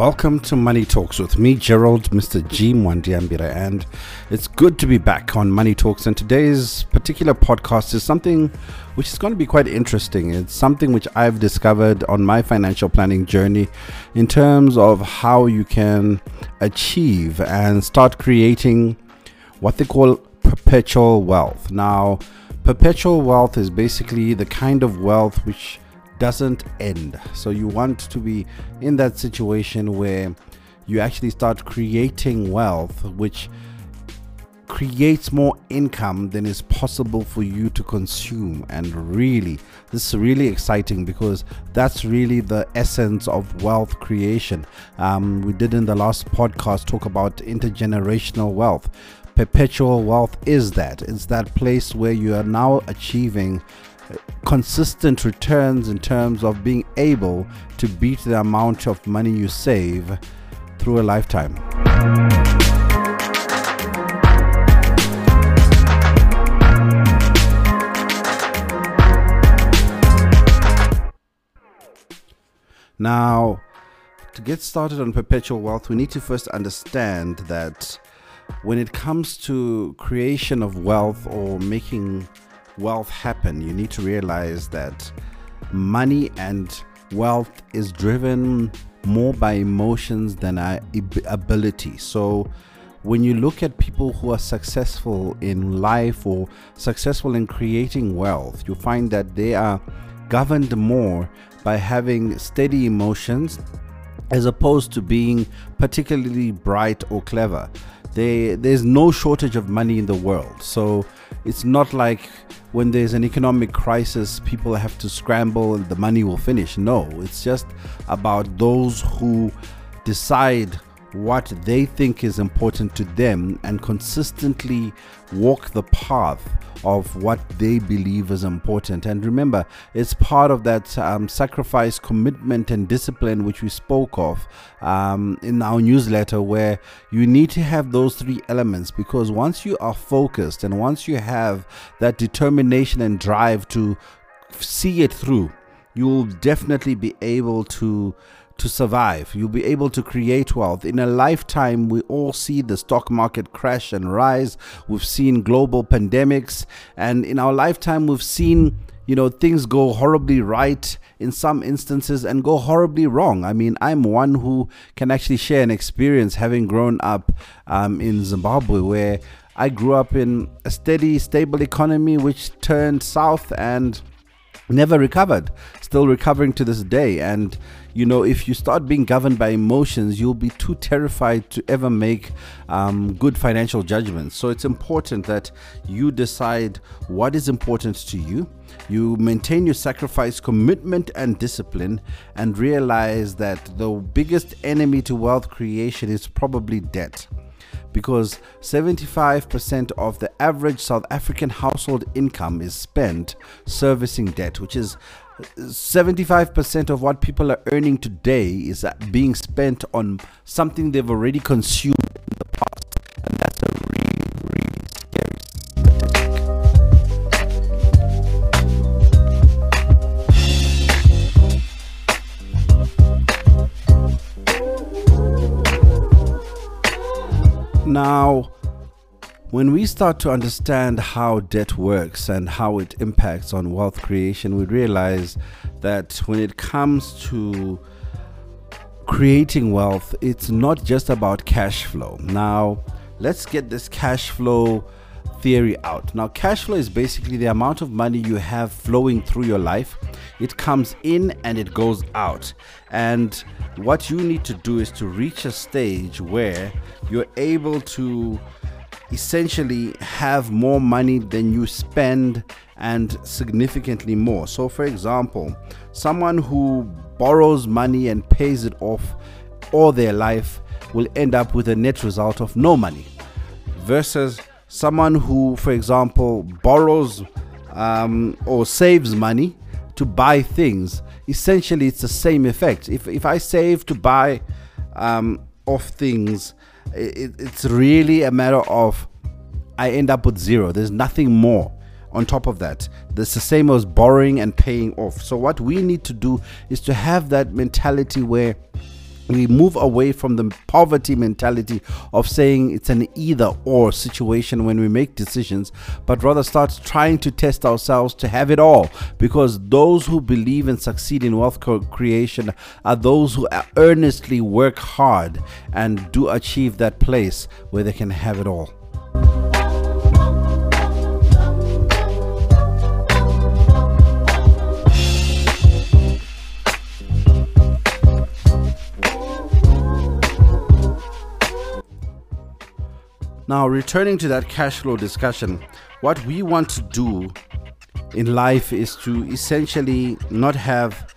Welcome to Money Talks with me, Gerald, Mr. G. Mwandiambira, and it's good to be back on Money Talks. And today's particular podcast is something which is going to be quite interesting. It's something which I've discovered on my financial planning journey in terms of how you can achieve and start creating what they call perpetual wealth. Now, perpetual wealth is basically the kind of wealth which doesn't end. So you want to be in that situation where you actually start creating wealth, which creates more income than is possible for you to consume. And really, this is really exciting because that's really the essence of wealth creation. Um, we did in the last podcast talk about intergenerational wealth. Perpetual wealth is that. It's that place where you are now achieving consistent returns in terms of being able to beat the amount of money you save through a lifetime. Now, to get started on perpetual wealth, we need to first understand that when it comes to creation of wealth or making wealth happen, you need to realize that money and wealth is driven more by emotions than ability. So, when you look at people who are successful in life or successful in creating wealth, you find that they are governed more by having steady emotions as opposed to being particularly bright or clever. They, there's no shortage of money in the world. So it's not like when there's an economic crisis, people have to scramble and the money will finish. No, it's just about those who decide what they think is important to them and consistently walk the path of what they believe is important. And remember, it's part of that um, sacrifice, commitment, and discipline which we spoke of um, in our newsletter, where you need to have those three elements because once you are focused and once you have that determination and drive to see it through, you will definitely be able to to survive. You'll be able to create wealth. In a lifetime, we all see the stock market crash and rise. We've seen global pandemics. And in our lifetime, we've seen, you know, things go horribly right in some instances and go horribly wrong. I mean, I'm one who can actually share an experience having grown up um, in Zimbabwe where I grew up in a steady, stable economy which turned south and never recovered still recovering to this day and you know if you start being governed by emotions you'll be too terrified to ever make um, good financial judgments. So it's important that you decide what is important to you. You maintain your sacrifice commitment and discipline and realize that the biggest enemy to wealth creation is probably debt. Because 75% of the average South African household income is spent servicing debt, which is 75% of what people are earning today is uh, being spent on something they've already consumed in the past. And that's a really, really Now, when we start to understand how debt works and how it impacts on wealth creation, we realize that when it comes to creating wealth, it's not just about cash flow. Now, let's get this cash flow theory out. Now, cash flow is basically the amount of money you have flowing through your life. It comes in and it goes out. And what you need to do is to reach a stage where you're able to essentially have more money than you spend and significantly more. So, for example, someone who borrows money and pays it off all their life will end up with a net result of no money versus someone who, for example, borrows um, or saves money to buy things. Essentially, it's the same effect. If, if I save to buy um, off things, it, it's really a matter of I end up with zero. There's nothing more on top of that. It's the same as borrowing and paying off. So, what we need to do is to have that mentality where we move away from the poverty mentality of saying it's an either or situation when we make decisions, but rather start trying to test ourselves to have it all. Because those who believe and succeed in wealth creation are those who earnestly work hard and do achieve that place where they can have it all. Now, returning to that cash flow discussion, what we want to do in life is to essentially not have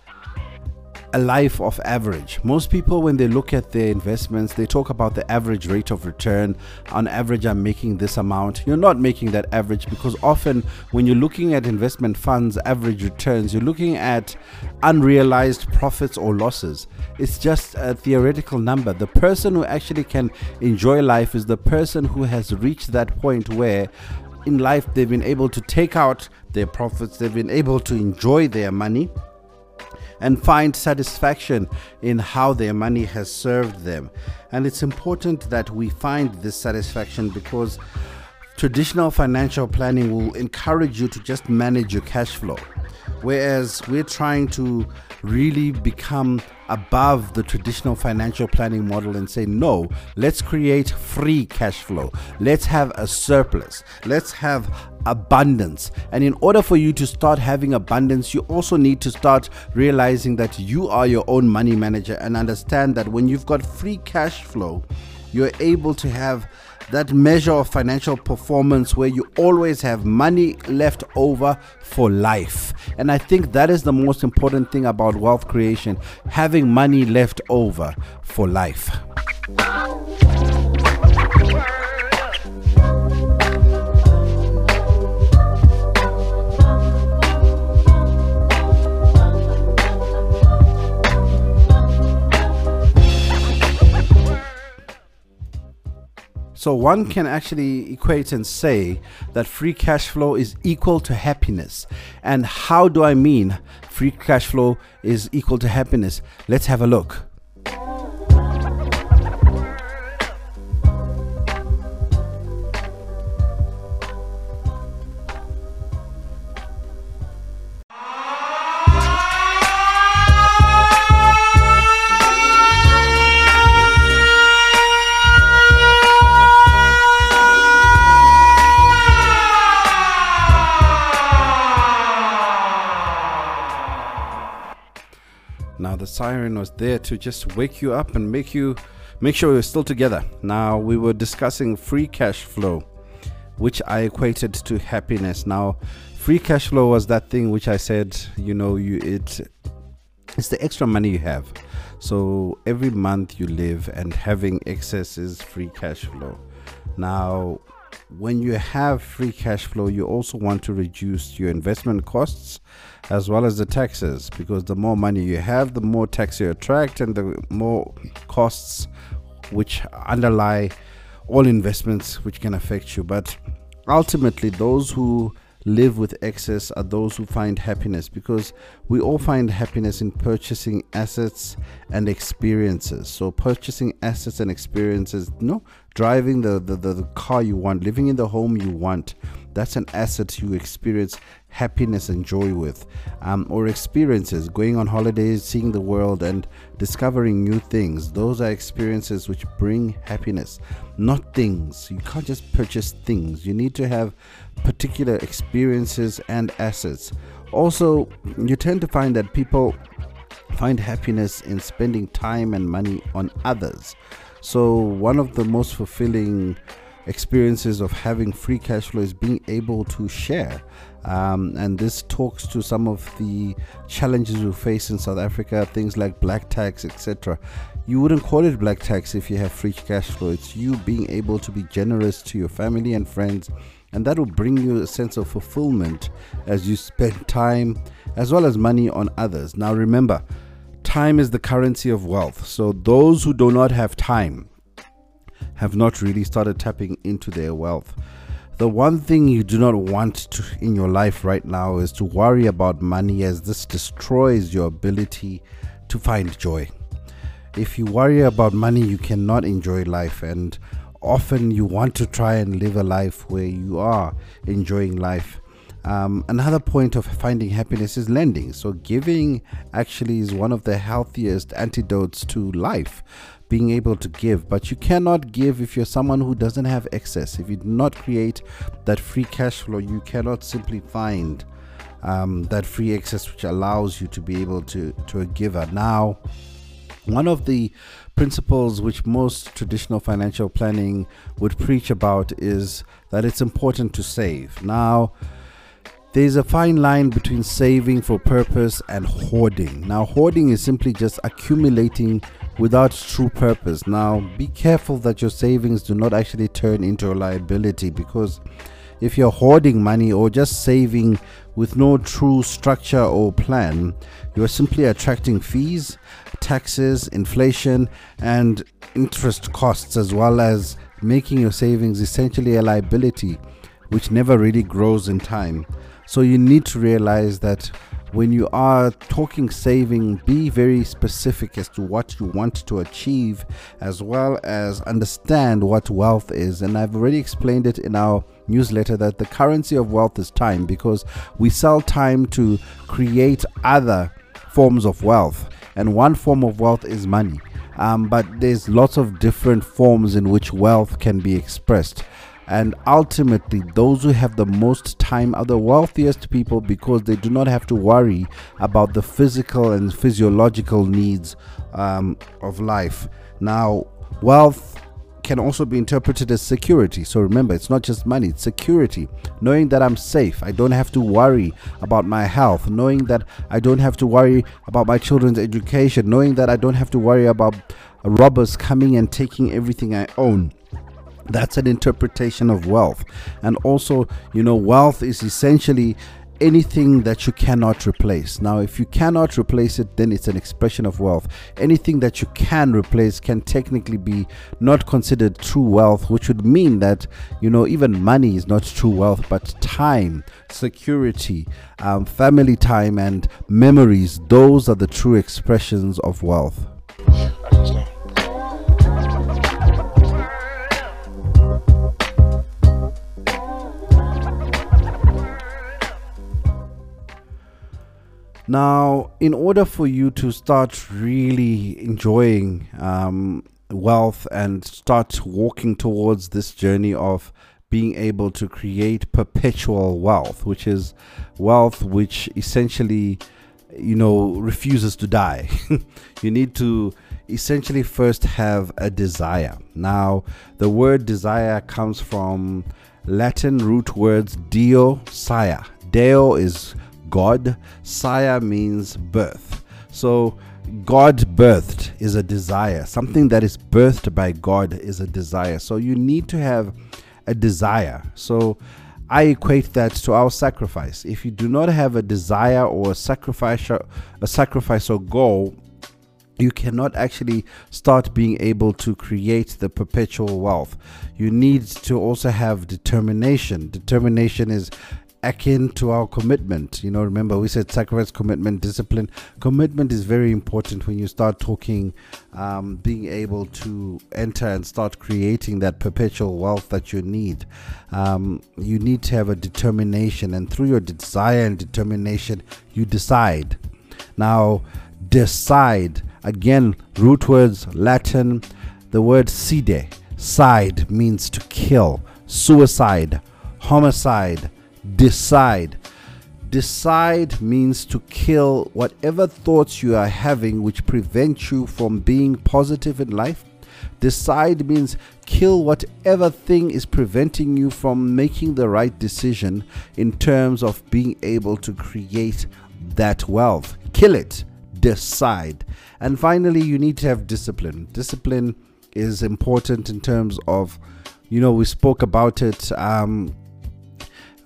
a life of average. Most people, when they look at their investments, they talk about the average rate of return. On average, I'm making this amount. You're not making that average because often, when you're looking at investment funds' average returns, you're looking at unrealized profits or losses. It's just a theoretical number. The person who actually can enjoy life is the person who has reached that point where in life they've been able to take out their profits, they've been able to enjoy their money and find satisfaction in how their money has served them. And it's important that we find this satisfaction because traditional financial planning will encourage you to just manage your cash flow. Whereas we're trying to really become above the traditional financial planning model and say, no, let's create free cash flow. Let's have a surplus. Let's have abundance. And in order for you to start having abundance, you also need to start realizing that you are your own money manager and understand that when you've got free cash flow, you're able to have that measure of financial performance where you always have money left over for life. And I think that is the most important thing about wealth creation having money left over for life. So one can actually equate and say that free cash flow is equal to happiness. And how do I mean free cash flow is equal to happiness? Let's have a look. Siren was there to just wake you up and make you make sure you're still together. Now we were discussing free cash flow, which I equated to happiness. Now, free cash flow was that thing which I said, you know, you it it's the extra money you have. So every month you live and having excess is free cash flow. Now, when you have free cash flow, you also want to reduce your investment costs as well as the taxes because the more money you have, the more tax you attract, and the more costs which underlie all investments which can affect you. But ultimately, those who live with excess are those who find happiness because we all find happiness in purchasing assets and experiences. So, purchasing assets and experiences, you know, driving the, the, the, the car you want, living in the home you want, that's an asset you experience happiness and joy with, um, or experiences, going on holidays, seeing the world, and discovering new things. Those are experiences which bring happiness, not things. You can't just purchase things, you need to have particular experiences and assets. Also, you tend to find that people find happiness in spending time and money on others. So, one of the most fulfilling experiences of having free cash flow is being able to share. Um, and this talks to some of the challenges we face in South Africa, things like black tax, etc. You wouldn't call it black tax if you have free cash flow. It's you being able to be generous to your family and friends, and that will bring you a sense of fulfillment as you spend time as well as money on others. Now, remember, time is the currency of wealth. So, those who do not have time, have not really started tapping into their wealth. The one thing you do not want to, in your life right now is to worry about money, as this destroys your ability to find joy. if you worry about money, you cannot enjoy life. And often you want to try and live a life where you are enjoying life. Um, another point of finding happiness is lending. So, giving actually is one of the healthiest antidotes to life, being able to give. But you cannot give if you're someone who doesn't have excess. If you do not create that free cash flow, you cannot simply find um, that free excess which allows you to be able to, to a giver. Now, one of the principles which most traditional financial planning would preach about is that it's important to save. Now, there's a fine line between saving for purpose and hoarding. Now, hoarding is simply just accumulating without true purpose. Now, be careful that your savings do not actually turn into a liability because if you're hoarding money or just saving with no true structure or plan, you're simply attracting fees, taxes, inflation, and interest costs, as well as making your savings essentially a liability which never really grows in time. So you need to realize that when you are talking saving, be very specific as to what you want to achieve, as well as understand what wealth is. And I've already explained it in our newsletter that the currency of wealth is time because we sell time to create other forms of wealth. And one form of wealth is money. Um, but there's lots of different forms in which wealth can be expressed. And ultimately, those who have the most time are the wealthiest people because they do not have to worry about the physical and physiological needs um, of life. Now, wealth can also be interpreted as security. So remember, it's not just money, it's security. Knowing that I'm safe, I don't have to worry about my health, knowing that I don't have to worry about my children's education, knowing that I don't have to worry about robbers coming and taking everything I own that's an interpretation of wealth. And also you know wealth is essentially anything that you cannot replace. Now if you cannot replace it then it's an expression of wealth. Anything that you can replace can technically be not considered true wealth which would mean that you know even money is not true wealth but time security um, family time and memories those are the true expressions of wealth Now, in order for you to start really enjoying um, wealth and start walking towards this journey of being able to create perpetual wealth, which is wealth which essentially, you know, refuses to die, you need to essentially first have a desire. Now, the word desire comes from Latin root words deo, sire. Deo is God. Sire means birth. So, God birthed is a desire. Something that is birthed by God is a desire. So, you need to have a desire. So, I equate that to our sacrifice. If you do not have a desire or a sacrifice, a sacrifice or goal, you cannot actually start being able to create the perpetual wealth. You need to also have determination. Determination is akin to our commitment. You know, remember we said sacrifice, commitment, discipline. Commitment is very important when you start talking, um, being able to enter and start creating that perpetual wealth that you need. Um, you need to have a determination, and through your desire and determination, you decide. Now, decide again, root words Latin. The word side, side means to kill, suicide, homicide decide. Decide means to kill whatever thoughts you are having which prevent you from being positive in life. Decide means kill whatever thing is preventing you from making the right decision in terms of being able to create that wealth. Kill it. Decide. And finally, you need to have discipline. Discipline is important in terms of, you know, we spoke about it um,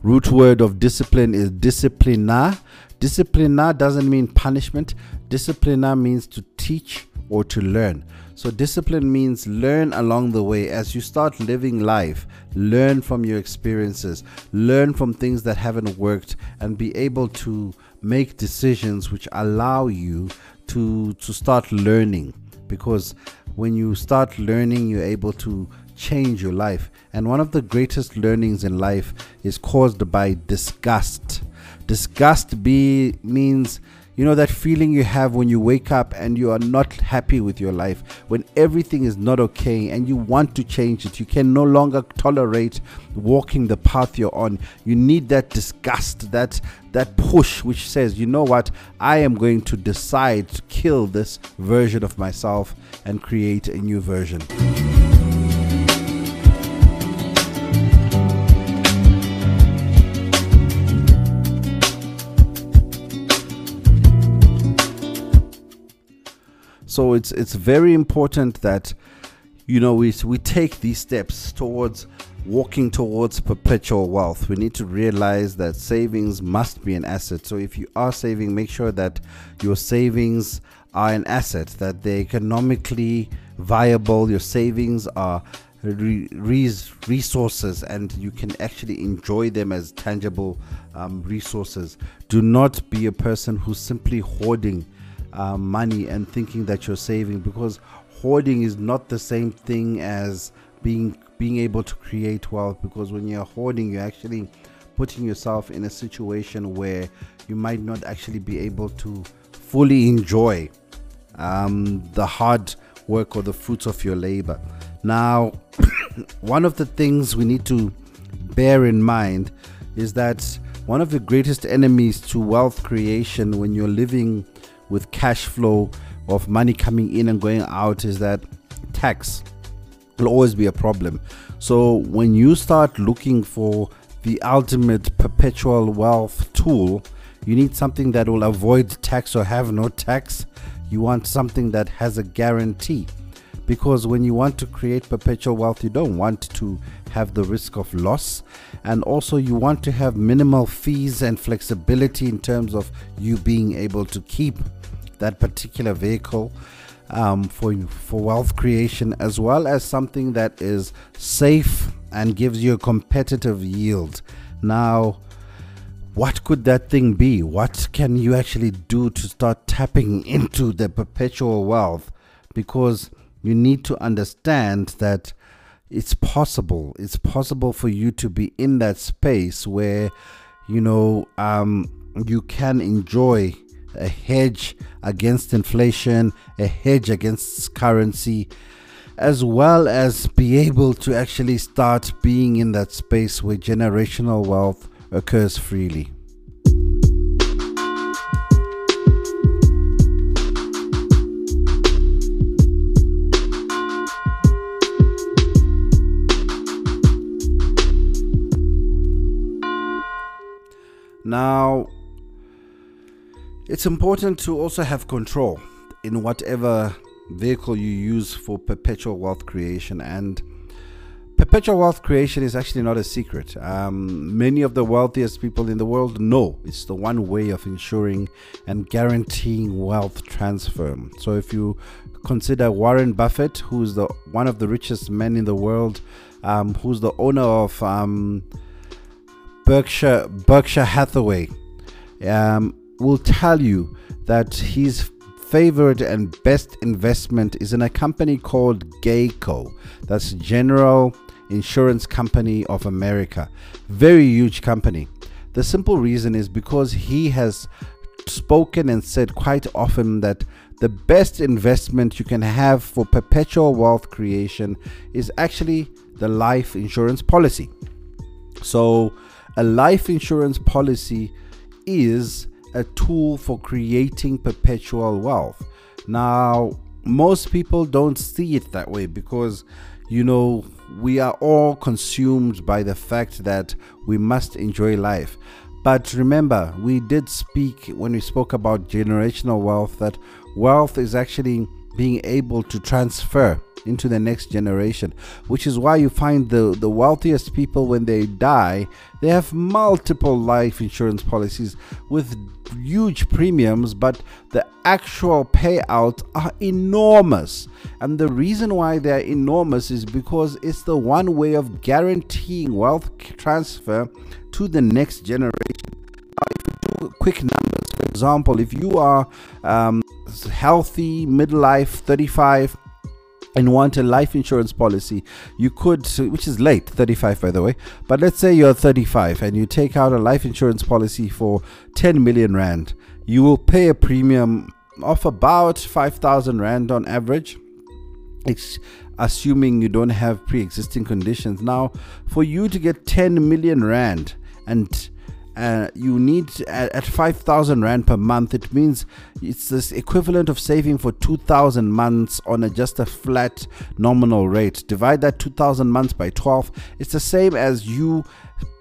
root word of discipline is disciplina. Disciplina doesn't mean punishment. Disciplina means to teach or to learn. So, discipline means learn along the way as you start living life. Learn from your experiences, learn from things that haven't worked, and be able to make decisions which allow you to, to start learning. because when you start learning, you're able to change your life. And one of the greatest learnings in life is caused by disgust. Disgust be means you know that feeling you have when you wake up and you are not happy with your life, when everything is not okay and you want to change it. You can no longer tolerate walking the path you're on. You need that disgust, that that push which says, "You know what? I am going to decide to kill this version of myself and create a new version." So it's it's very important that you know we we take these steps towards walking towards perpetual wealth. We need to realize that savings must be an asset. So if you are saving, make sure that your savings are an asset, that they're economically viable. Your savings are resources and you can actually enjoy them as tangible um, resources. Do not be a person who's simply hoarding uh, money and thinking that you're saving because hoarding is not the same thing as being being able to create wealth because when you're hoarding you're actually putting yourself in a situation where you might not actually be able to fully enjoy um, the hard work or the fruits of your labor. Now one of the things we need to bear in mind is that one of the greatest enemies to wealth creation when you're living with cash flow of money coming in and going out is that tax will always be a problem. So when you start looking for the ultimate perpetual wealth tool, you need something that will avoid tax or have no tax. You want something that has a guarantee. Because when you want to create perpetual wealth, you don't want to have the risk of loss. And also, you want to have minimal fees and flexibility in terms of you being able to keep that particular vehicle um, for for wealth creation, as well as something that is safe and gives you a competitive yield. Now, what could that thing be? What can you actually do to start tapping into the perpetual wealth? Because you need to understand that it's possible. It's possible for you to be in that space where you know um, you can enjoy a hedge against inflation, a hedge against currency, as well as be able to actually start being in that space where generational wealth occurs freely. Now, it's important to also have control in whatever vehicle you use for perpetual wealth creation and perpetual wealth creation is actually not a secret. Um, many of the wealthiest people in the world know it's the one way of ensuring and guaranteeing wealth transfer. So, if you consider Warren Buffett, who's the one of the richest men in the world, um, who's the owner of um, Berkshire Berkshire Hathaway, um, will tell you that his favorite and best investment is in a company called Geico. That's General Insurance Company of America. Very huge company. The simple reason is because he has spoken and said quite often that the best investment you can have for perpetual wealth creation is actually the life insurance policy. So, a life insurance policy is a tool for creating perpetual wealth. Now, most people don't see it that way because, you know, we are all consumed by the fact that we must enjoy life. But remember, we did speak when we spoke about generational wealth that wealth is actually being able to transfer into the next generation which is why you find the the wealthiest people when they die they have multiple life insurance policies with huge premiums but the actual payouts are enormous. And the reason why they're enormous is because it's the one way of guaranteeing wealth transfer to the next generation. Now if you do quick numbers for example if you are um, healthy, midlife, 35, and want a life insurance policy, you could, which is late, 35 by the way, but let's say you're 35 and you take out a life insurance policy for 10 million rand, you will pay a premium of about 5,000 rand on average. It's assuming you don't have pre existing conditions. Now, for you to get 10 million rand and uh, you need at, at 5000 rand per month it means it's this equivalent of saving for 2000 months on a, just a flat nominal rate divide that 2000 months by 12 it's the same as you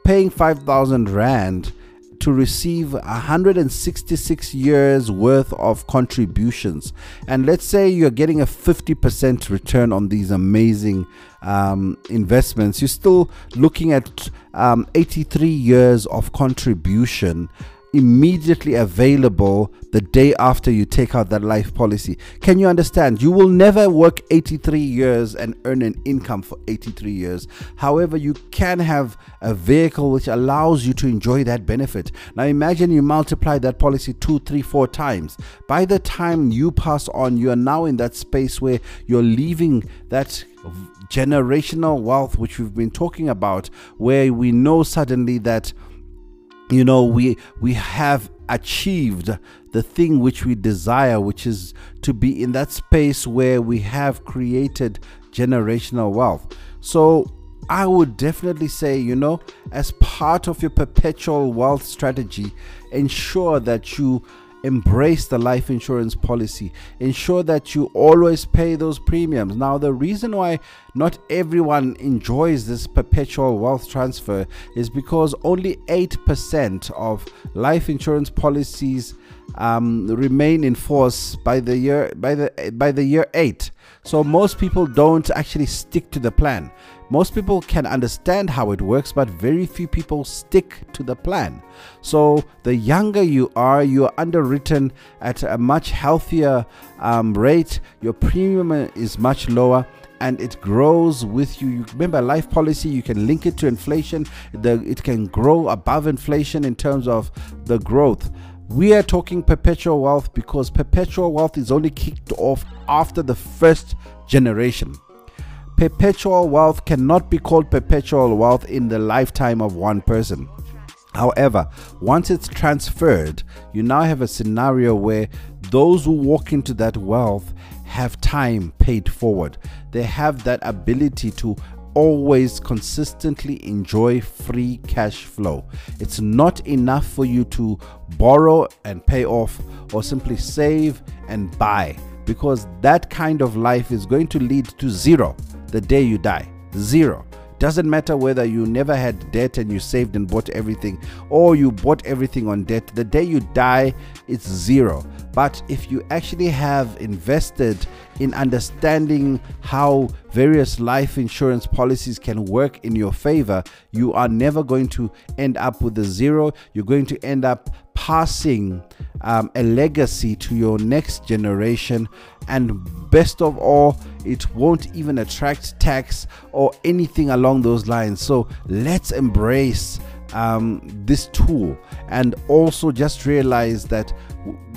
paying 5000 rand to receive 166 years worth of contributions. And let's say you're getting a 50% return on these amazing um, investments, you're still looking at um, 83 years of contribution immediately available the day after you take out that life policy. Can you understand? You will never work 83 years and earn an income for 83 years. However, you can have a vehicle which allows you to enjoy that benefit. Now, imagine you multiply that policy two, three, four times. By the time you pass on, you are now in that space where you're leaving that generational wealth, which we've been talking about, where we know suddenly that you know we we have achieved the thing which we desire which is to be in that space where we have created generational wealth. So i would definitely say you know as part of your perpetual wealth strategy ensure that you embrace the life insurance policy. Ensure that you always pay those premiums. Now, the reason why not everyone enjoys this perpetual wealth transfer is because only 8% of life insurance policies um, remain in force by the year by the by the year 8 so most people don't actually stick to the plan most people can understand how it works, but very few people stick to the plan. So, the younger you are, you're underwritten at a much healthier um, rate, your premium is much lower and it grows with you. you. Remember, life policy, you can link it to inflation, the, it can grow above inflation in terms of the growth. We are talking perpetual wealth because perpetual wealth is only kicked off after the first generation perpetual wealth cannot be called perpetual wealth in the lifetime of one person. However, once it's transferred, you now have a scenario where those who walk into that wealth have time paid forward. They have that ability to always consistently enjoy free cash flow. It's not enough for you to borrow and pay off or simply save and buy because that kind of life is going to lead to zero the day you die. Zero. Doesn't matter whether you never had debt and you saved and bought everything, or you bought everything on debt. The day you die, it's zero. But if you actually have invested in understanding how various life insurance policies can work in your favor, you are never going to end up with a zero. You're going to end up passing um, a legacy to your next generation. And best of all, it won't even attract tax or anything along those lines. So let's embrace um, this tool and also just realize that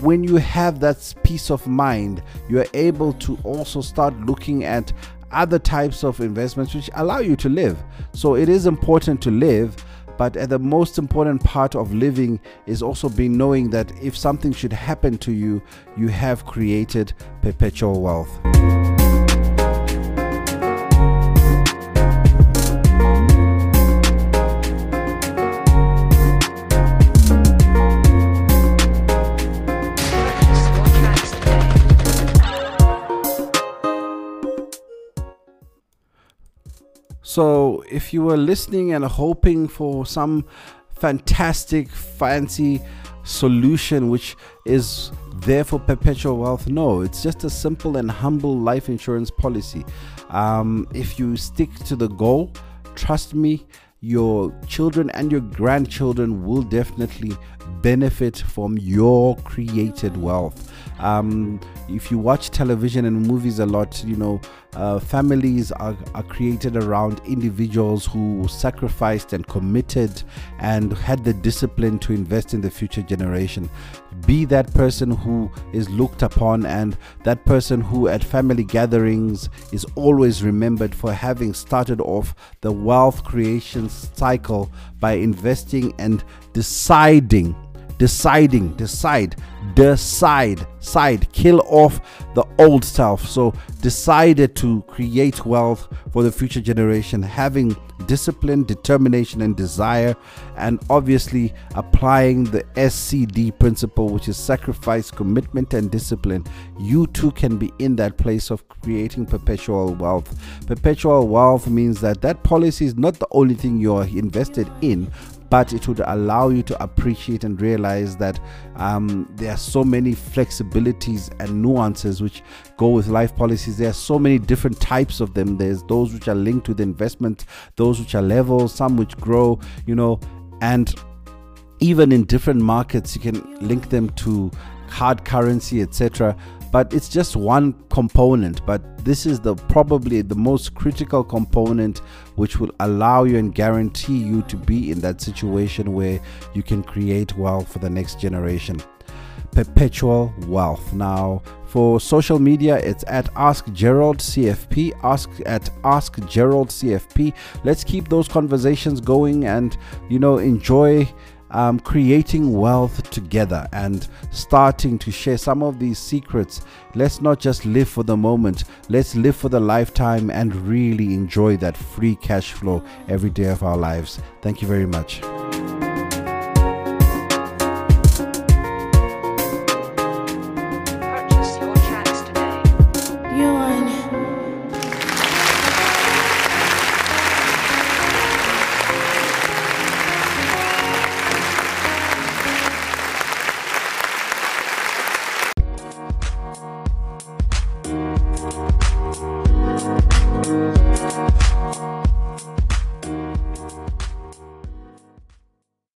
when you have that peace of mind, you are able to also start looking at other types of investments which allow you to live. So it is important to live but the most important part of living is also being knowing that if something should happen to you, you have created perpetual wealth. So, if you were listening and hoping for some fantastic, fancy solution which is there for perpetual wealth, no, it's just a simple and humble life insurance policy. Um, if you stick to the goal, trust me, your children and your grandchildren will definitely benefit from your created wealth. Um, if you watch television and movies a lot, you know, uh, families are, are created around individuals who sacrificed and committed and had the discipline to invest in the future generation. Be that person who is looked upon and that person who at family gatherings is always remembered for having started off the wealth creation cycle by investing and deciding deciding decide decide side kill off the old self. So decided to create wealth for the future generation having discipline determination and desire and obviously applying the scd principle which is sacrifice commitment and discipline. You too can be in that place of creating perpetual wealth. Perpetual wealth means that that policy is not the only thing you're invested in but it would allow you to appreciate and realize that um, there are so many flexibilities and nuances which go with life policies. There are so many different types of them. There's those which are linked to the investment, those which are levels, some which grow, you know, and even in different markets, you can link them to hard currency, etc but it's just one component but this is the probably the most critical component which will allow you and guarantee you to be in that situation where you can create wealth for the next generation. Perpetual wealth. Now for social media it's at ask gerald cfp ask at ask gerald cfp let's keep those conversations going and you know enjoy um, creating wealth together and starting to share some of these secrets. Let's not just live for the moment, let's live for the lifetime and really enjoy that free cash flow every day of our lives. Thank you very much.